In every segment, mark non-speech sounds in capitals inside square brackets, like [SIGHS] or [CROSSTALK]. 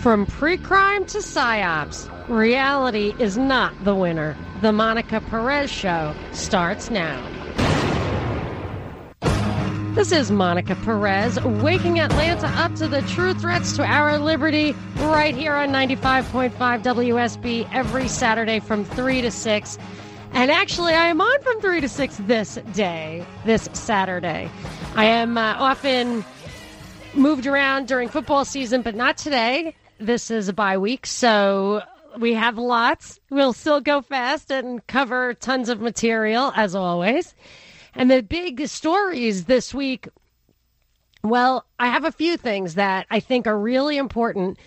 From pre crime to psyops, reality is not the winner. The Monica Perez Show starts now. This is Monica Perez, waking Atlanta up to the true threats to our liberty right here on 95.5 WSB every Saturday from 3 to 6. And actually, I am on from 3 to 6 this day, this Saturday. I am uh, often moved around during football season, but not today this is a bye week, so we have lots. We'll still go fast and cover tons of material as always. And the big stories this week, well, I have a few things that I think are really important.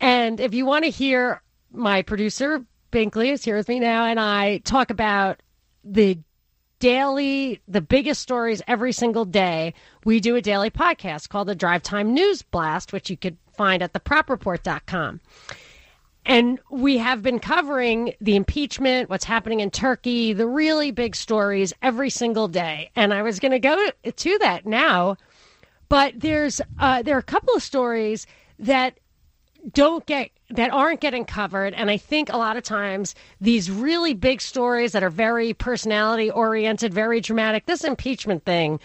And if you want to hear my producer, Binkley, is here with me now, and I talk about the daily, the biggest stories every single day, we do a daily podcast called the Drive Time News Blast, which you could find at thepropreport.com. And we have been covering the impeachment, what's happening in Turkey, the really big stories every single day. And I was going to go to that now, but there's uh, there are a couple of stories that don't get that aren't getting covered and i think a lot of times these really big stories that are very personality oriented very dramatic this impeachment thing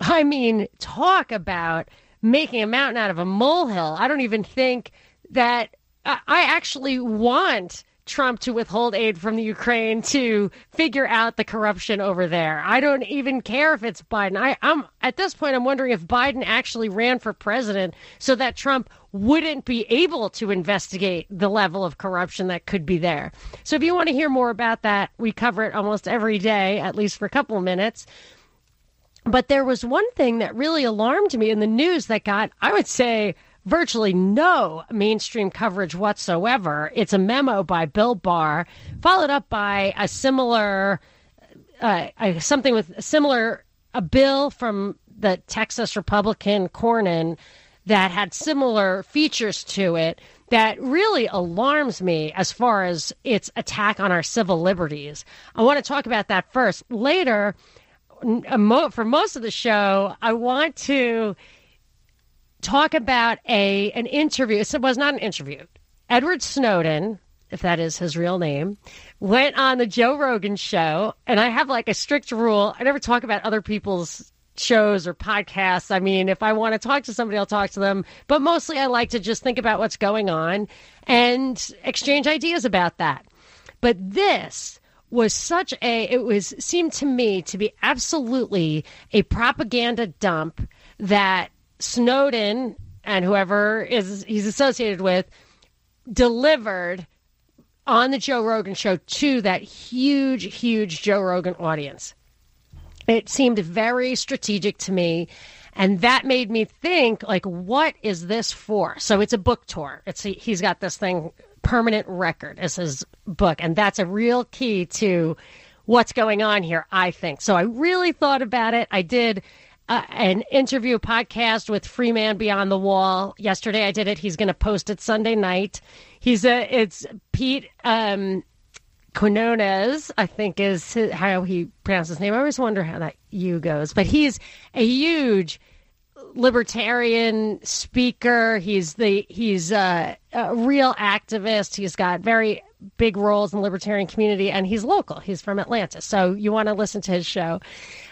i mean talk about making a mountain out of a molehill. I don't even think that I actually want Trump to withhold aid from the Ukraine to figure out the corruption over there. I don't even care if it's Biden. I, am at this point I'm wondering if Biden actually ran for president so that Trump wouldn't be able to investigate the level of corruption that could be there. So if you want to hear more about that, we cover it almost every day, at least for a couple of minutes. But there was one thing that really alarmed me in the news that got, I would say, virtually no mainstream coverage whatsoever. It's a memo by Bill Barr, followed up by a similar, uh, something with a similar, a bill from the Texas Republican Cornyn that had similar features to it that really alarms me as far as its attack on our civil liberties. I want to talk about that first. Later, for most of the show, I want to talk about a an interview. It was not an interview. Edward Snowden, if that is his real name, went on the Joe Rogan show, and I have like a strict rule: I never talk about other people's shows or podcasts. I mean, if I want to talk to somebody, I'll talk to them. But mostly, I like to just think about what's going on and exchange ideas about that. But this was such a it was seemed to me to be absolutely a propaganda dump that Snowden and whoever is he's associated with delivered on the Joe Rogan show to that huge huge Joe Rogan audience. It seemed very strategic to me and that made me think like what is this for so it's a book tour it's he's got this thing permanent record as his book. And that's a real key to what's going on here, I think. So I really thought about it. I did uh, an interview podcast with Freeman Beyond the Wall yesterday. I did it. He's going to post it Sunday night. He's a, it's Pete, um, Quinones, I think is how he pronounces his name. I always wonder how that U goes, but he's a huge libertarian speaker. He's the he's a, a, real activist. He's got very big roles in the libertarian community, and he's local. He's from Atlanta, so you want to listen to his show.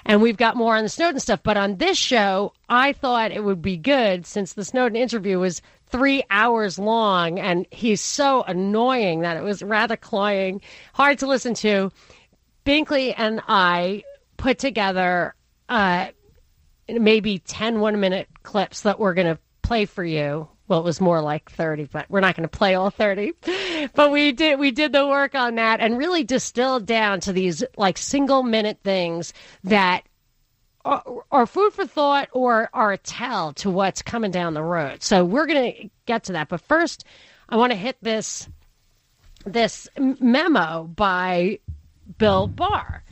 And we've got more on the Snowden stuff, but on this show, I thought it would be good since the Snowden interview was three hours long, and he's so annoying that it was rather cloying, hard to listen to. Binkley and I put together. Uh, maybe 10 one minute clips that we're going to play for you. Well, it was more like 30, but we're not going to play all 30. But we did we did the work on that and really distilled down to these like single minute things that are, food for thought or are a tell to what's coming down the road. So we're going to get to that. But first, I want to hit this this memo by Bill Barr.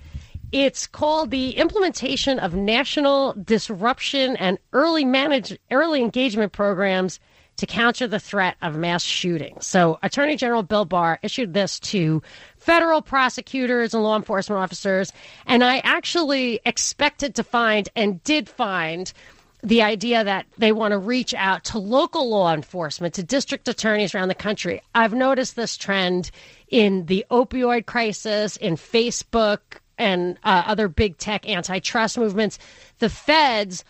It's called the Implementation of National Disruption and Early Manage Early Engagement Programs to Counter the Threat of Mass Shootings. So, Attorney General Bill Barr issued this to federal prosecutors and law enforcement officers, and I actually expected to find and did find the idea that they want to reach out to local law enforcement, to district attorneys around the country. I've noticed this trend in the opioid crisis, in Facebook, and uh, other big tech antitrust movements. The feds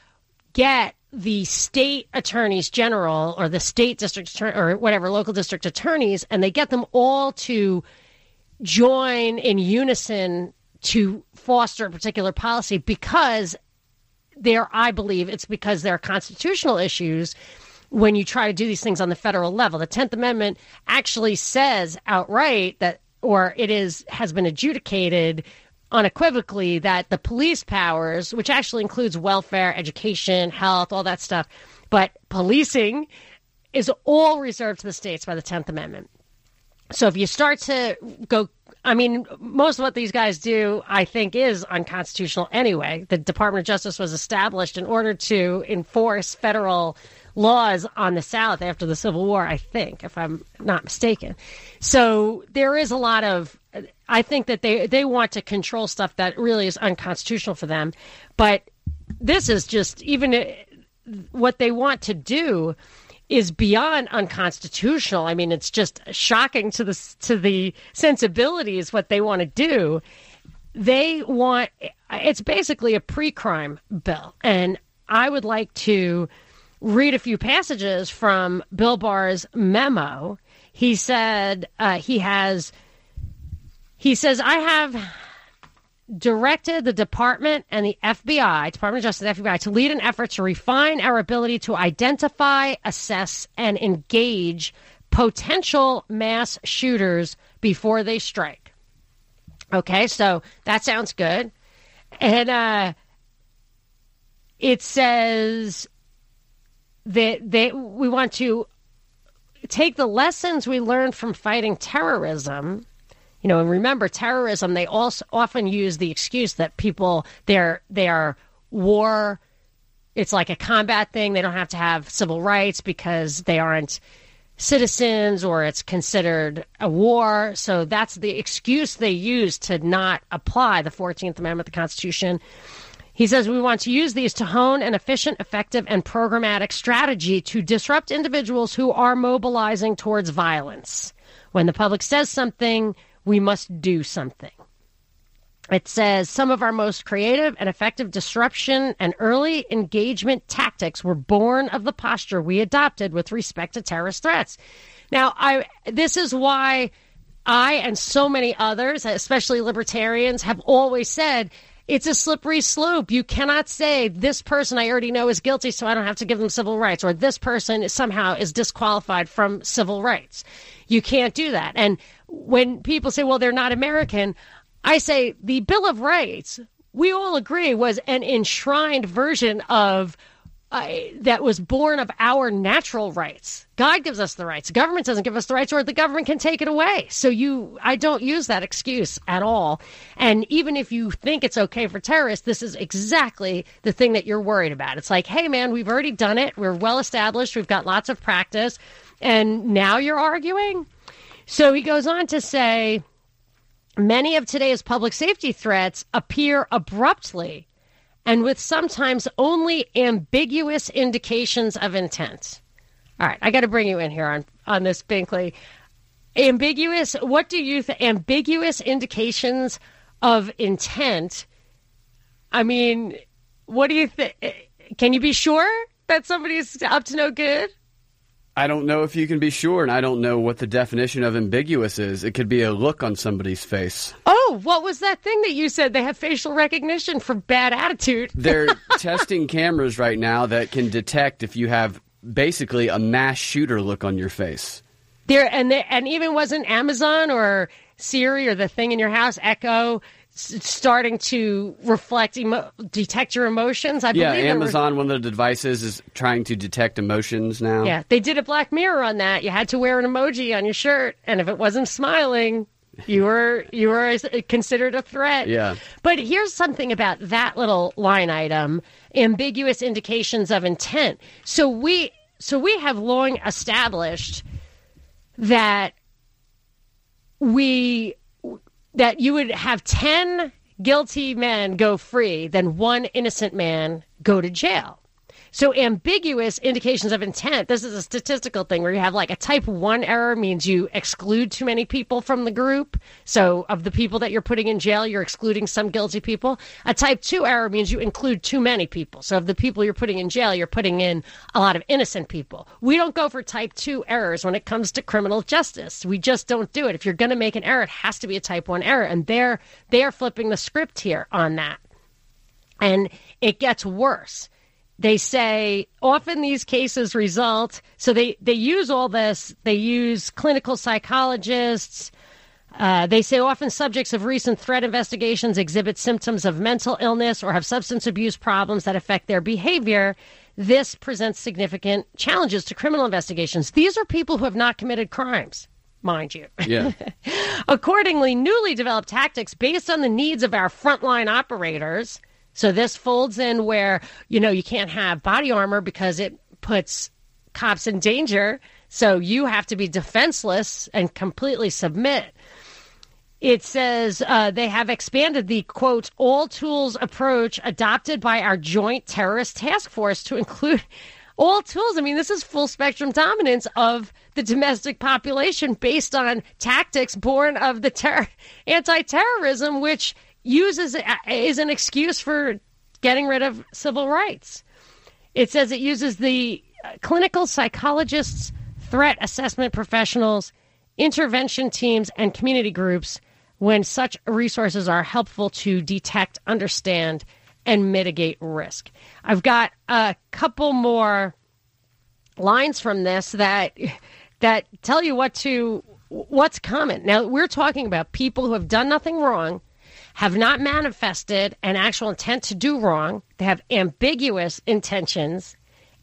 get the state attorneys general or the state district or whatever local district attorneys, and they get them all to join in unison to foster a particular policy because there, I believe it's because there are constitutional issues when you try to do these things on the federal level. The 10th Amendment actually says outright that, or it is, has been adjudicated unequivocally that the police powers, which actually includes welfare, education, health, all that stuff, but policing is all reserved to the states by the 10th Amendment. So if you start to go I mean, most of what these guys do, I think, is unconstitutional anyway. The Department of Justice was established in order to enforce federal laws on the South after the Civil War, I think, if I'm not mistaken. So there is a lot of, I think that they, they want to control stuff that really is unconstitutional for them. But this is just, even uh, what they want to do is beyond unconstitutional. I mean, it's just shocking to the to the sensibilities what they want to do. They want it's basically a pre-crime bill, and I would like to read a few passages from Bill Barr's memo. He said uh, he has. He says, I have directed the department and the FBI, Department of Justice, FBI, to lead an effort to refine our ability to identify, assess, and engage potential mass shooters before they strike. Okay, so that sounds good. And uh, it says that they we want to take the lessons we learned from fighting terrorism you know, and remember terrorism, they also often use the excuse that people they're they are war it's like a combat thing. They don't have to have civil rights because they aren't citizens or it's considered a war. So that's the excuse they use to not apply the 14th Amendment, of the Constitution. He says we want to use these to hone an efficient, effective, and programmatic strategy to disrupt individuals who are mobilizing towards violence. When the public says something, we must do something. It says some of our most creative and effective disruption and early engagement tactics were born of the posture we adopted with respect to terrorist threats. Now, I this is why I and so many others, especially libertarians, have always said it's a slippery slope. You cannot say this person I already know is guilty, so I don't have to give them civil rights, or this person somehow is disqualified from civil rights. You can't do that. And when people say, well, they're not American, I say the Bill of Rights, we all agree, was an enshrined version of that was born of our natural rights. God gives us the rights. Government doesn't give us the rights, or the government can take it away. So you, I don't use that excuse at all. And even if you think it's okay for terrorists, this is exactly the thing that you're worried about. It's like, hey, man, we've already done it. We're well established. We've got lots of practice, and now you're arguing. So he goes on to say many of today's public safety threats appear abruptly and with sometimes only ambiguous indications of intent. All right, I got to bring you in here on on this Binkley. Ambiguous, what do you think? Ambiguous indications of intent. I mean, what do you think? Eh, can you be sure that somebody's up to no good? I don't know if you can be sure, and I don't know what the definition of ambiguous is. It could be a look on somebody's face. Oh, what was that thing that you said? They have facial recognition for bad attitude. [LAUGHS] They're testing cameras right now that can detect if you have basically a mass shooter look on your face. There and they, and even wasn't Amazon or Siri or the thing in your house Echo starting to reflect, emo- detect your emotions. I yeah, Amazon, one of the devices, is trying to detect emotions now. Yeah, they did a Black Mirror on that. You had to wear an emoji on your shirt, and if it wasn't smiling, you were you were considered a threat. Yeah. But here's something about that little line item: ambiguous indications of intent. So we so we have long established that we that you would have 10 guilty men go free than one innocent man go to jail. So ambiguous indications of intent. This is a statistical thing where you have like a type one error means you exclude too many people from the group. So of the people that you're putting in jail, you're excluding some guilty people. A type two error means you include too many people. So of the people you're putting in jail, you're putting in a lot of innocent people. We don't go for type two errors when it comes to criminal justice. We just don't do it. If you're going to make an error, it has to be a type one error. And they're, they're flipping the script here on that. And it gets worse they say often these cases result so they they use all this they use clinical psychologists uh, they say often subjects of recent threat investigations exhibit symptoms of mental illness or have substance abuse problems that affect their behavior. This presents significant challenges to criminal investigations. These are people who have not committed crimes mind you. Yeah. [LAUGHS] Accordingly newly developed tactics based on the needs of our frontline operators so this folds in where, you know, you can't have body armor because it puts cops in danger. So you have to be defenseless and completely submit. It says uh, they have expanded the quote, all tools approach adopted by our joint terrorist task force to include [LAUGHS] all tools. I mean, this is full spectrum dominance of the domestic population based on tactics born of the ter- [LAUGHS] anti terrorism, which uses is an excuse for getting rid of civil rights. It says it uses the uh, clinical psychologists, threat assessment professionals, intervention teams, and community groups when such resources are helpful to detect, understand, and mitigate risk. I've got a couple more lines from this that that tell you what to what's coming. Now we're talking about people who have done nothing wrong have not manifested an actual intent to do wrong. They have ambiguous intentions.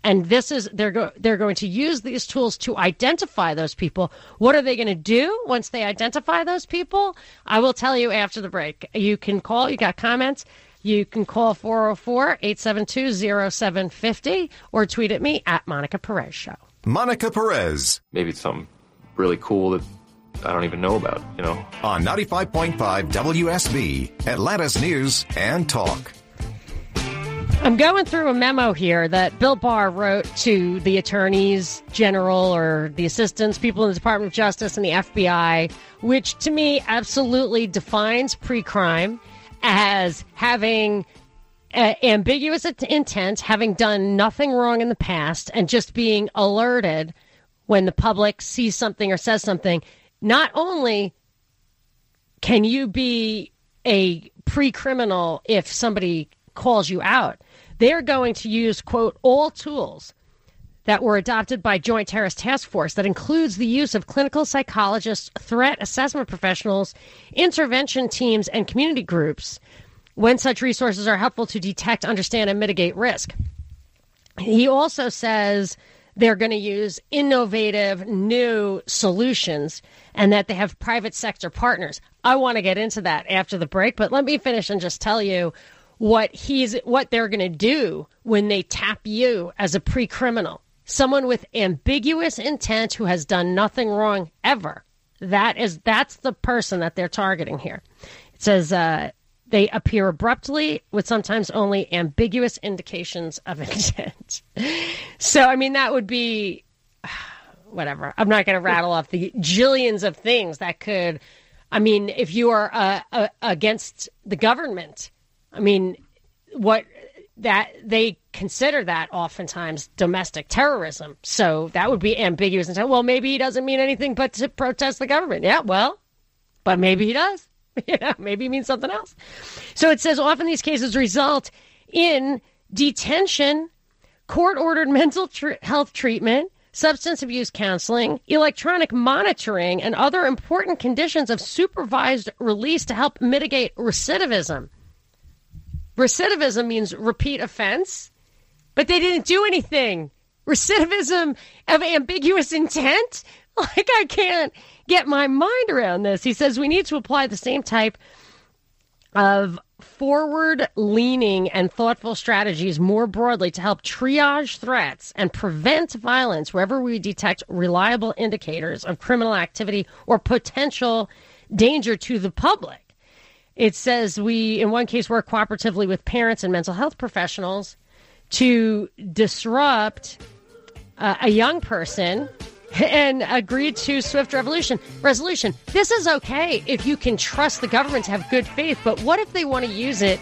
And this is they're go, they're going to use these tools to identify those people. What are they going to do once they identify those people? I will tell you after the break. You can call. You got comments. You can call 404 872 0750 or tweet at me at Monica Perez Show. Monica Perez. Maybe it's something really cool that I don't even know about, you know. On 95.5 WSB, Atlanta's News and Talk. I'm going through a memo here that Bill Barr wrote to the attorneys general or the assistants, people in the Department of Justice and the FBI, which to me absolutely defines pre crime as having uh, ambiguous intent, having done nothing wrong in the past, and just being alerted when the public sees something or says something not only can you be a pre criminal if somebody calls you out, they're going to use, quote, all tools that were adopted by Joint Terrorist Task Force that includes the use of clinical psychologists, threat assessment professionals, intervention teams, and community groups when such resources are helpful to detect, understand, and mitigate risk. He also says they're going to use innovative new solutions and that they have private sector partners. I want to get into that after the break, but let me finish and just tell you what he's what they're going to do when they tap you as a pre-criminal. Someone with ambiguous intent who has done nothing wrong ever. That is that's the person that they're targeting here. It says uh, they appear abruptly with sometimes only ambiguous indications of [LAUGHS] intent. so, I mean, that would be [SIGHS] whatever. I'm not going to rattle off the jillions of things that could. I mean, if you are uh, uh, against the government, I mean, what that they consider that oftentimes domestic terrorism. So that would be ambiguous and say, well, maybe he doesn't mean anything but to protest the government. Yeah, well, but maybe he does. [LAUGHS] Yeah, maybe it means something else. So it says often these cases result in detention, court ordered [LAUGHS] mental tr- health treatment, substance abuse counseling, electronic monitoring, and other important conditions of supervised release to help mitigate recidivism. Recidivism means repeat offense, but they didn't do anything. Recidivism of ambiguous intent? [LAUGHS] Like, I can't get my mind around this. He says we need to apply the same type of forward leaning and thoughtful strategies more broadly to help triage threats and prevent violence wherever we detect reliable indicators of criminal activity or potential danger to the public. It says we, in one case, work cooperatively with parents and mental health professionals to disrupt uh, a young person and agreed to swift revolution resolution. This is okay if you can trust the government to have good faith, but what if they want to use it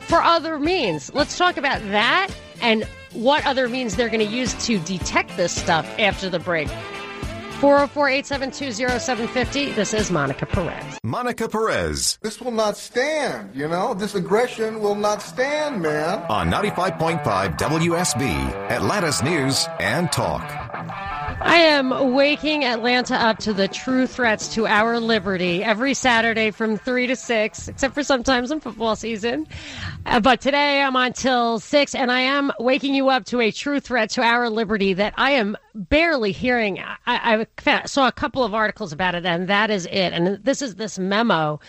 for other means? Let's talk about that and what other means they're going to use to detect this stuff after the break. 404 872 0750. This is Monica Perez. Monica Perez This will not stand, you know? This aggression will not stand, man. on 95.5 WSB, Atlanta's News and Talk. I am waking Atlanta up to the true threats to our liberty every Saturday from 3 to 6, except for sometimes in football season. Uh, but today I'm on till 6, and I am waking you up to a true threat to our liberty that I am barely hearing. I, I saw a couple of articles about it, and that is it. And this is this memo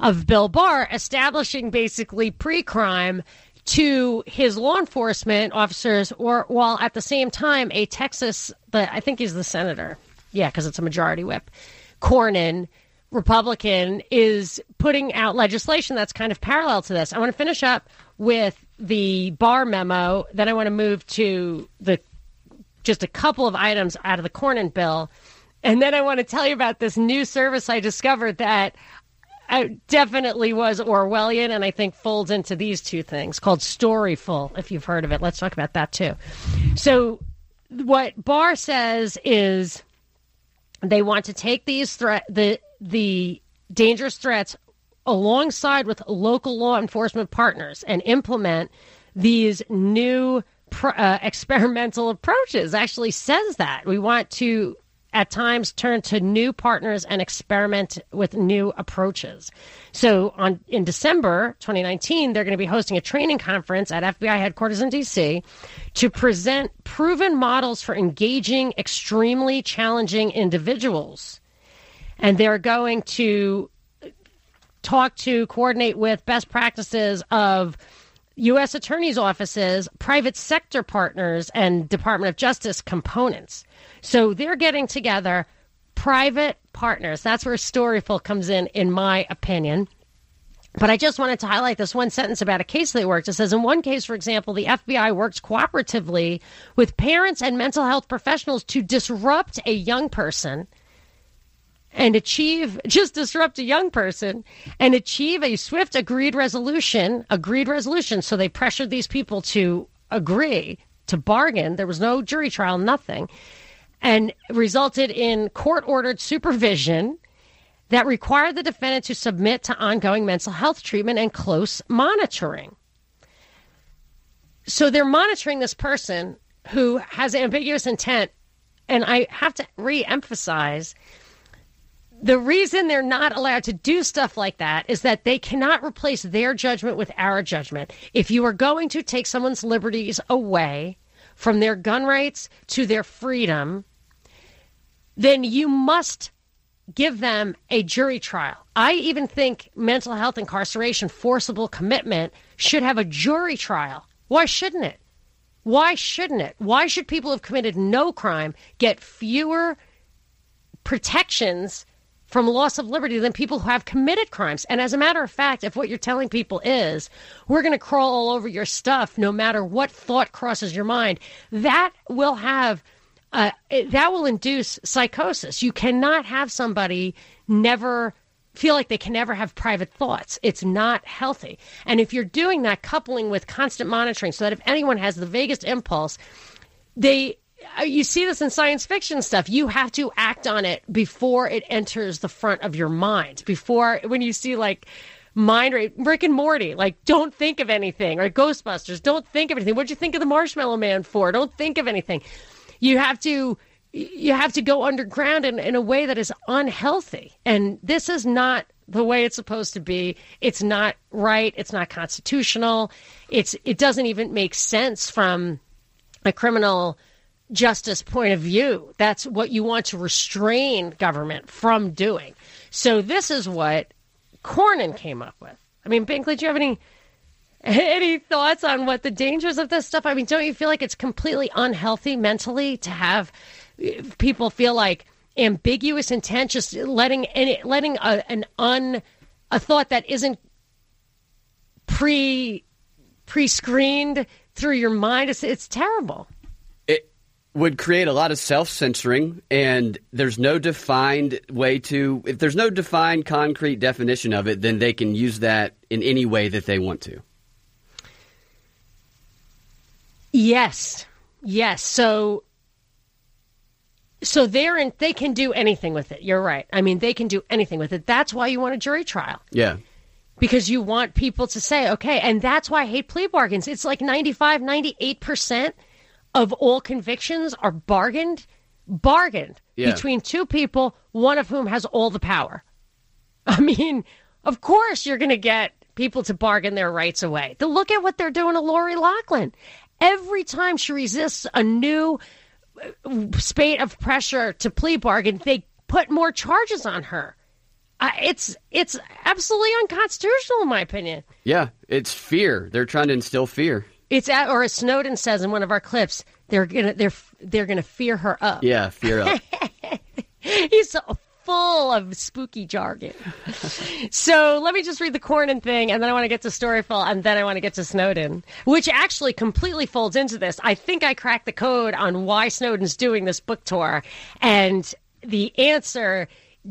of Bill Barr establishing basically pre crime to his law enforcement officers, or while at the same time, a Texas, but I think he's the senator. Yeah, because it's a majority whip. Cornyn, Republican, is putting out legislation that's kind of parallel to this. I want to finish up with the Barr memo. Then I want to move to the just a couple of items out of the Cornyn bill. And then I want to tell you about this new service I discovered that Definitely was Orwellian and I think folds into these two things called Storyful, if you've heard of it. Let's talk about that too. So, what Barr says is they want to take these threat the the dangerous threats alongside with local law enforcement partners and implement these new uh, [LAUGHS] experimental approaches actually says that we want to at times turn to new partners and experiment with new approaches. So on in December 2019, they're going to be hosting a training conference at FBI headquarters in DC to present proven models for engaging extremely challenging individuals. And they're going to talk to coordinate with best practices of U.S. attorneys' offices, private sector partners, and Department of Justice components. So they're getting together private partners. That's where Storyful comes in, in my opinion. But I just wanted to highlight this one sentence about a case they worked. It says, in one case, for example, the FBI worked cooperatively with parents and mental health professionals to disrupt a young person and achieve [LAUGHS] just disrupt a young person and achieve a swift agreed resolution agreed resolution so they pressured these people to agree to bargain there was no jury trial nothing and resulted in court ordered supervision that required the defendant to submit to ongoing mental health treatment and close monitoring so they're monitoring this person who has ambiguous intent and i have to re-emphasize the reason they're not allowed to do stuff like that is that they cannot replace their judgment with our judgment. If you are going to take someone's liberties away from their gun rights to their freedom, then you must give them a jury trial. I even think mental health incarceration, forcible commitment should have a jury trial. Why shouldn't it? Why shouldn't it? Why should people who've committed no crime get fewer protections from loss of liberty than people who have committed crimes. And as a matter of fact, if what you're telling people is, we're going to crawl all over your stuff no matter what thought crosses your mind, that will have. Uh, it, that will induce psychosis. You cannot have somebody never feel like they can never have private thoughts. It's not healthy. And if you're doing that, coupling with constant monitoring, so that if anyone has the vaguest impulse, they uh, you see this in science fiction stuff. You have to act on it before it enters the front of your mind. Before when you see like mind rate, Rick and Morty, like don't think of anything, or Ghostbusters, don't think of anything. What'd you think of the Marshmallow Man for? Don't think of anything. You have to you have to go underground in, in a way that is unhealthy. And this is not the way it's supposed to be. It's not right. It's not constitutional. It's it doesn't even make sense from a criminal justice point of view. That's what you want to restrain government from doing. So this is what Cornyn came up with. I mean, Binkley, do you have any [LAUGHS] any thoughts on what the dangers of this stuff? I mean, don't you feel like it's completely unhealthy mentally to have eh, people feel like ambiguous intent, just letting any letting a, an un a thought that isn't pre pre screened through your mind. It's, it's terrible. It would create a lot of self censoring, and there's no defined way to. If there's no defined, concrete definition of it, then they can use that in any way that they want to. Yes. Yes. So so they're in, they can do anything with it. You're right. I mean, they can do anything with it. That's why you want a jury trial. Yeah. Because you want people to say, okay, and that's why I hate plea bargains. It's like 95, 98% of all convictions are bargained, bargained Yeah. between two people, one of whom has all the power. [LAUGHS] I mean, of course you're going to get people to bargain their rights away. To look at what they're doing to Lori Loughlin. Every time she resists a new uh, spate of pressure to plea bargain, they put more charges on her. Uh, it's it's absolutely unconstitutional, in my opinion. Yeah. It's fear. They're trying to instill fear. It's at, or as Snowden says in one of our clips, they're gonna they're they're gonna fear her up. Yeah. Fear up. [LAUGHS] He's so full of spooky jargon. [LAUGHS] so let me just read the Cornyn thing, and then I want to get to Storyful, and then I want to get to Snowden, which actually completely folds into this. I think I cracked the code on why Snowden's doing this book tour, and the answer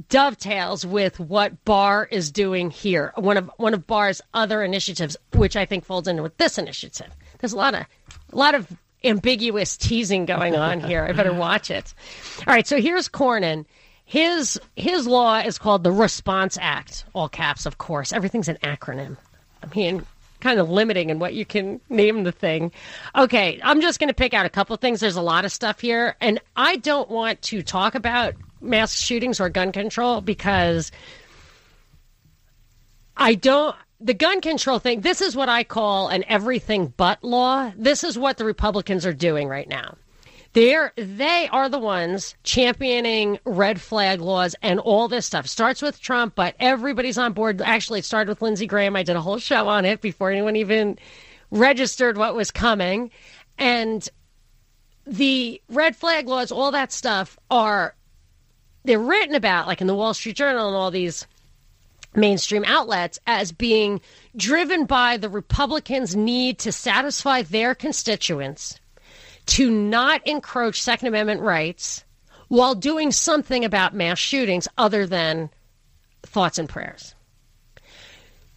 dovetails with what Barr is doing here. One of one of Barr's other initiatives, which I think folds into with this initiative. There's a lot of a lot of ambiguous teasing going on here. I better watch it. All right, so here's Cornyn. His his law is called the Response Act, all caps, of course. Everything's an acronym. I mean, kind of limiting in what you can name the thing. Okay, I'm just going to pick out a couple things. There's a lot of stuff here, and I don't want to talk about mass shootings or gun control because I don't. The gun control thing, this is what I call an everything but law. This is what the Republicans are doing right now. They're, they are the ones championing red flag laws and all this stuff. Starts with Trump, but everybody's on board. Actually, it started with Lindsey Graham. I did a whole show on it before anyone even registered what was coming. And the red flag laws, all that stuff are, they're written about, like in the Wall Street Journal and all these mainstream outlets as being driven by the Republicans' need to satisfy their constituents to not encroach Second Amendment rights while doing something about mass shootings other than thoughts and prayers.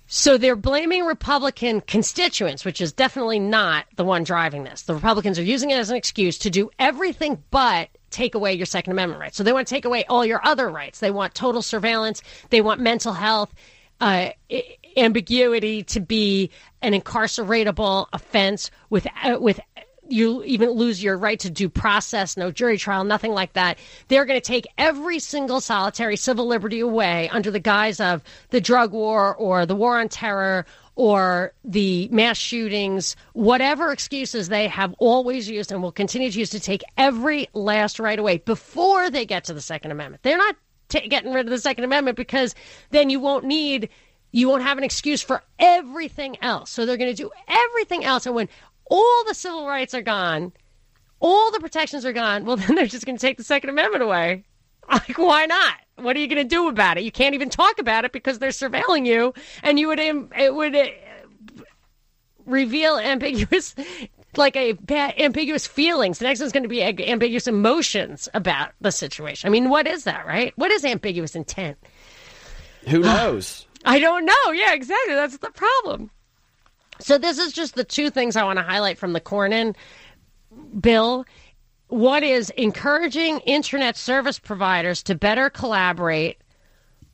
So they're blaming Republican constituents, which is definitely not the one driving this. The Republicans are using it as an excuse to do everything but take away your Second Amendment rights. So they want to take away all your other rights. They want total surveillance. They want mental health uh, ambiguity to be an incarceratable offense with uh, with you even lose your right to due process, no jury trial, nothing like that. They're going to take every single solitary civil liberty away under the guise of the drug war or the war on terror or the mass shootings, whatever excuses they have always used and will continue to use to take every last right away before they get to the Second Amendment. They're not ta getting rid of the Second Amendment because then you won't need, you won't have an excuse for everything else. So they're going to do everything else. And when all the civil rights are gone, all the protections are gone, well, [LAUGHS] then they're just going to take the Second Amendment away. Like, why not? What are you going to do about it? You can't even talk about it because they're surveilling you, and you would it would uh, reveal ambiguous, like a ambiguous feelings. The next one's going to be ambiguous emotions about the situation. I mean, what is that, right? What is ambiguous intent? Who knows? [SIGHS] I don't know. Yeah, exactly. That's the problem. So this is just the two things I want to highlight from the Cornyn bill. One is encouraging internet service providers to better collaborate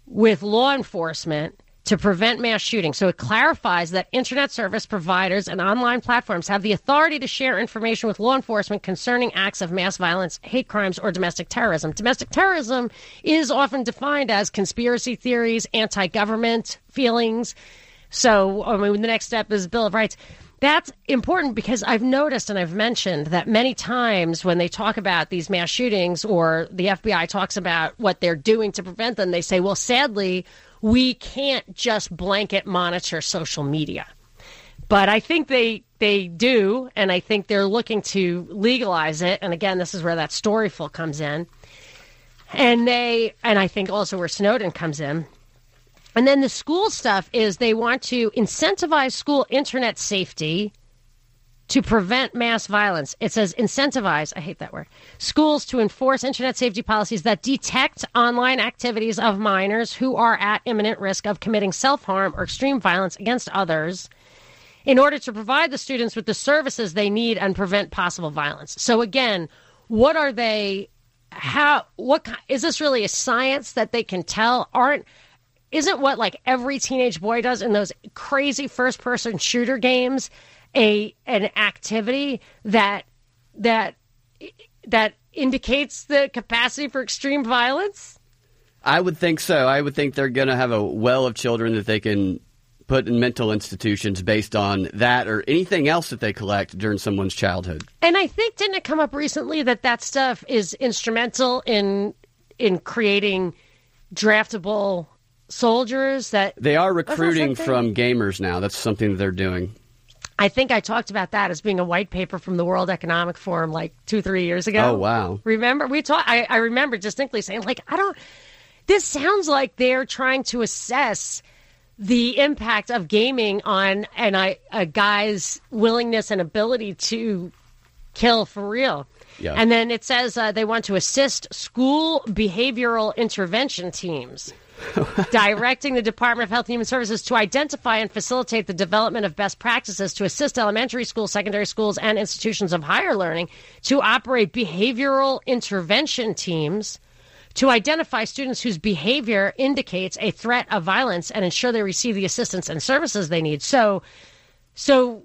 with law enforcement to prevent mass shootings. So it clarifies that internet service providers and online platforms have the authority to share information with law enforcement concerning acts of mass violence, hate crimes, or domestic terrorism. Domestic terrorism is often defined as conspiracy theories, anti government feelings. So, I mean, the next step is Bill of Rights. That's important because I've noticed and I've mentioned that many times when they talk about these mass shootings or the FBI talks about what they're doing to prevent them, they say, well, sadly, we can't just blanket monitor social media. But I think they they do, and I think they're looking to legalize it. And again, this is where that storyful comes in. And they and I think also where Snowden comes in. And then the school stuff is they want to incentivize school internet safety to prevent mass violence. It says incentivize, I hate that word, schools to enforce internet safety policies that detect online activities of minors who are at imminent risk of committing self harm or extreme violence against others in order to provide the students with the services they need and prevent possible violence. So again, what are they how what is this really a science that they can tell aren't isn't what like every teenage boy does in those crazy first person shooter games a an activity that that that indicates the capacity for extreme violence I would think so. I would think they're going to have a well of children that they can put in mental institutions based on that or anything else that they collect during someone's childhood. And I think didn't it come up recently that that stuff is instrumental in in creating draftable soldiers that They are recruiting from gamers now. That's something that they're doing. I think I talked about that as being a white paper from the World Economic Forum like two, three years ago. Oh, wow. Remember we talked I, I remember distinctly saying, like, I don't this sounds like they're trying to assess the impact of gaming on and I, a guy's willingness and ability to kill for real. Yeah. And then it says uh, they want to assist school behavioral intervention teams, [LAUGHS] directing the Department of Health and Human Services to identify and facilitate the development of best practices to assist elementary schools, secondary schools, and institutions of higher learning to operate behavioral intervention teams to identify students whose behavior indicates a threat of violence and ensure they receive the assistance and services they need. So, so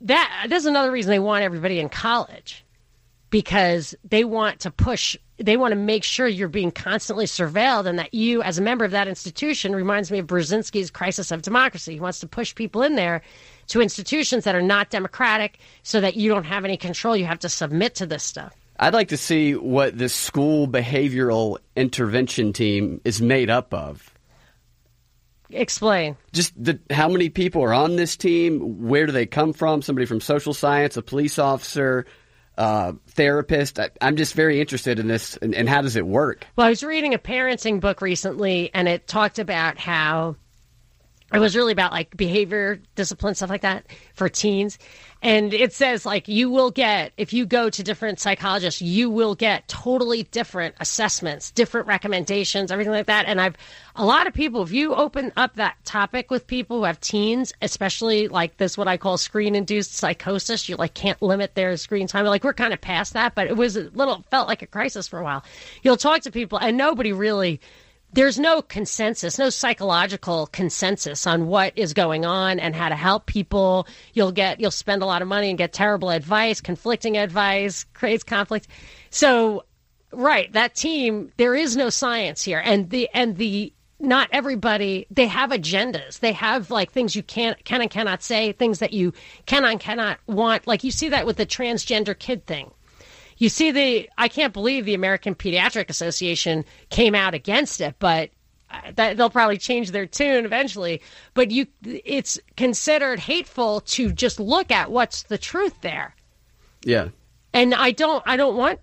that that's another reason they want everybody in college because they want to push they want to make sure you're being constantly surveilled and that you as a member of that institution reminds me of brzezinski's crisis of democracy he wants to push people in there to institutions that are not democratic so that you don't have any control you have to submit to this stuff I'd like to see what this school behavioral intervention team is made up of. explain Just the, how many people are on this team? Where do they come from? Somebody from social science, a police officer, uh, therapist. I, I'm just very interested in this and, and how does it work? Well, I was reading a parenting book recently, and it talked about how it was really about like behavior discipline stuff like that for teens and it says like you will get if you go to different psychologists you will get totally different assessments different recommendations everything like that. And i've a lot of people if you open up that topic with people who have teens especially like this what i call screen induced psychosis you like can't limit their screen time. Like we're kind of past that but it was a little felt like a crisis for a while. You'll talk to people and nobody really there's no consensus, no psychological consensus on what is going on and how to help people. You'll get, you'll spend a lot of money and get terrible advice, conflicting advice, creates conflict. So, right, that team, there is no science here. And the, and the, not everybody, they have agendas. They have like things you can't, can and cannot say, things that you can and cannot want. Like you see that with the transgender kid thing you see the i can't believe the american pediatric association came out against it but uh, that they'll probably change their tune eventually. But you it's considered hateful to just look at what's the truth there. Yeah. and i don't i don't want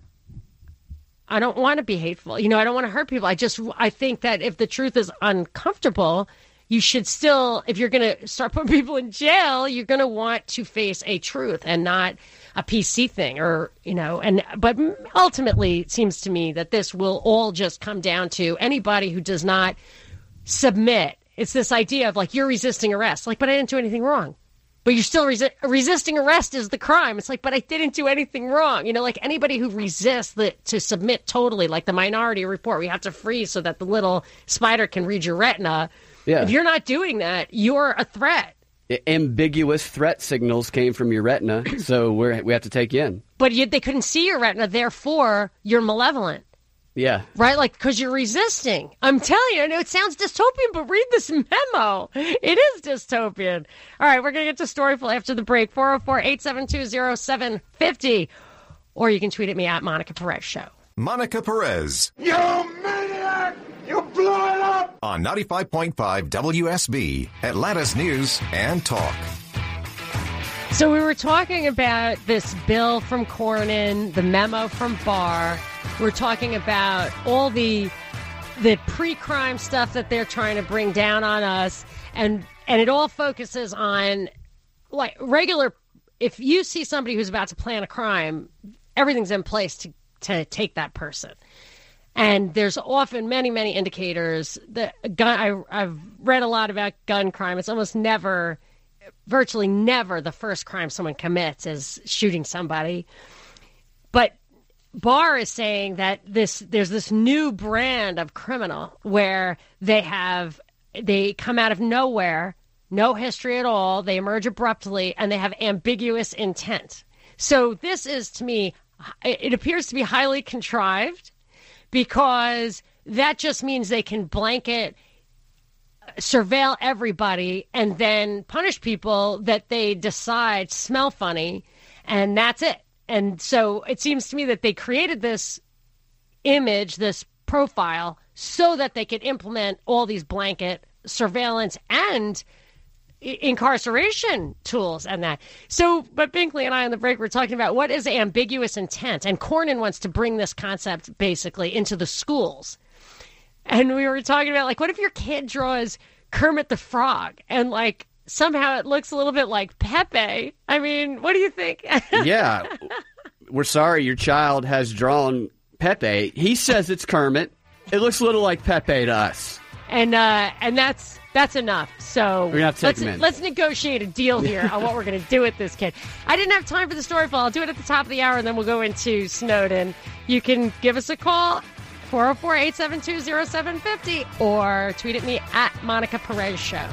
i don't want to be hateful. You know i don't want to hurt people. I just i think that if the truth is uncomfortable you should still if you're going to start [LAUGHS] putting people in jail you're going to want to face a truth and not a pc thing or you know and but ultimately it seems to me that this will all just come down to anybody who does not submit it's this idea of like you're resisting arrest like but i didn't do anything wrong but you're still resi- resisting arrest is the crime. It's like, but I didn't do anything wrong. You know, like anybody who resists the, to submit totally, like the Minority Report, we have to freeze so that the little spider can read your retina. Yeah. If you're not doing that, you're a threat. Ambiguous threat signals came from your retina, [CLEARS THROAT] so we're, we have to take you in. But you, they couldn't see your retina, therefore you're malevolent. Yeah. Right? Like, because you're resisting. I'm telling you, I know it sounds dystopian, but read this memo. It is dystopian. All right, we're going to get to Storyful after the break 404 872 0750. Or you can tweet at me at Monica Perez Show. Monica Perez You maniac! You blew it up! on 95.5 WSB, Atlanta's News and Talk. So we were talking about this bill from Cornyn, the memo from Barr. We're talking about all the the pre-crime stuff that they're trying to bring down on us, and and it all focuses on like regular if you see somebody who's about to plan a crime, everything's in place to to take that person. And there's often many, many indicators that gun. I, I've read a lot about gun crime. It's almost never, virtually never, the first crime someone commits is shooting somebody. But Barr is saying that this there's this new brand of criminal where they have they come out of nowhere, no history at all, they emerge abruptly, and they have ambiguous intent. So this is to me, it appears to be highly contrived because that just means they can blanket surveil everybody and then punish people that they decide smell funny and that's it. And so it seems to me that they created this image this profile so that they could implement all these blanket surveillance and incarceration tools and that. So, but Binkley and I on the break were talking about what is ambiguous intent, and Cornyn wants to bring this concept basically into the schools. And we were talking about like, what if your kid draws Kermit the Frog and like somehow it looks a little bit like Pepe? I mean, what do you think? [LAUGHS] yeah, we're sorry your child has drawn Pepe. He says it's Kermit. It looks a little like Pepe to us. And uh, and that's that's enough. So we're gonna have to let's, let's negotiate a deal here on what we're gonna do with this kid. I didn't have time for the story fall. I'll do it at the top of the hour, and then we'll go into Snowden. You can give us a call. 404 872 0750 or tweet at me at Monica Perez Show.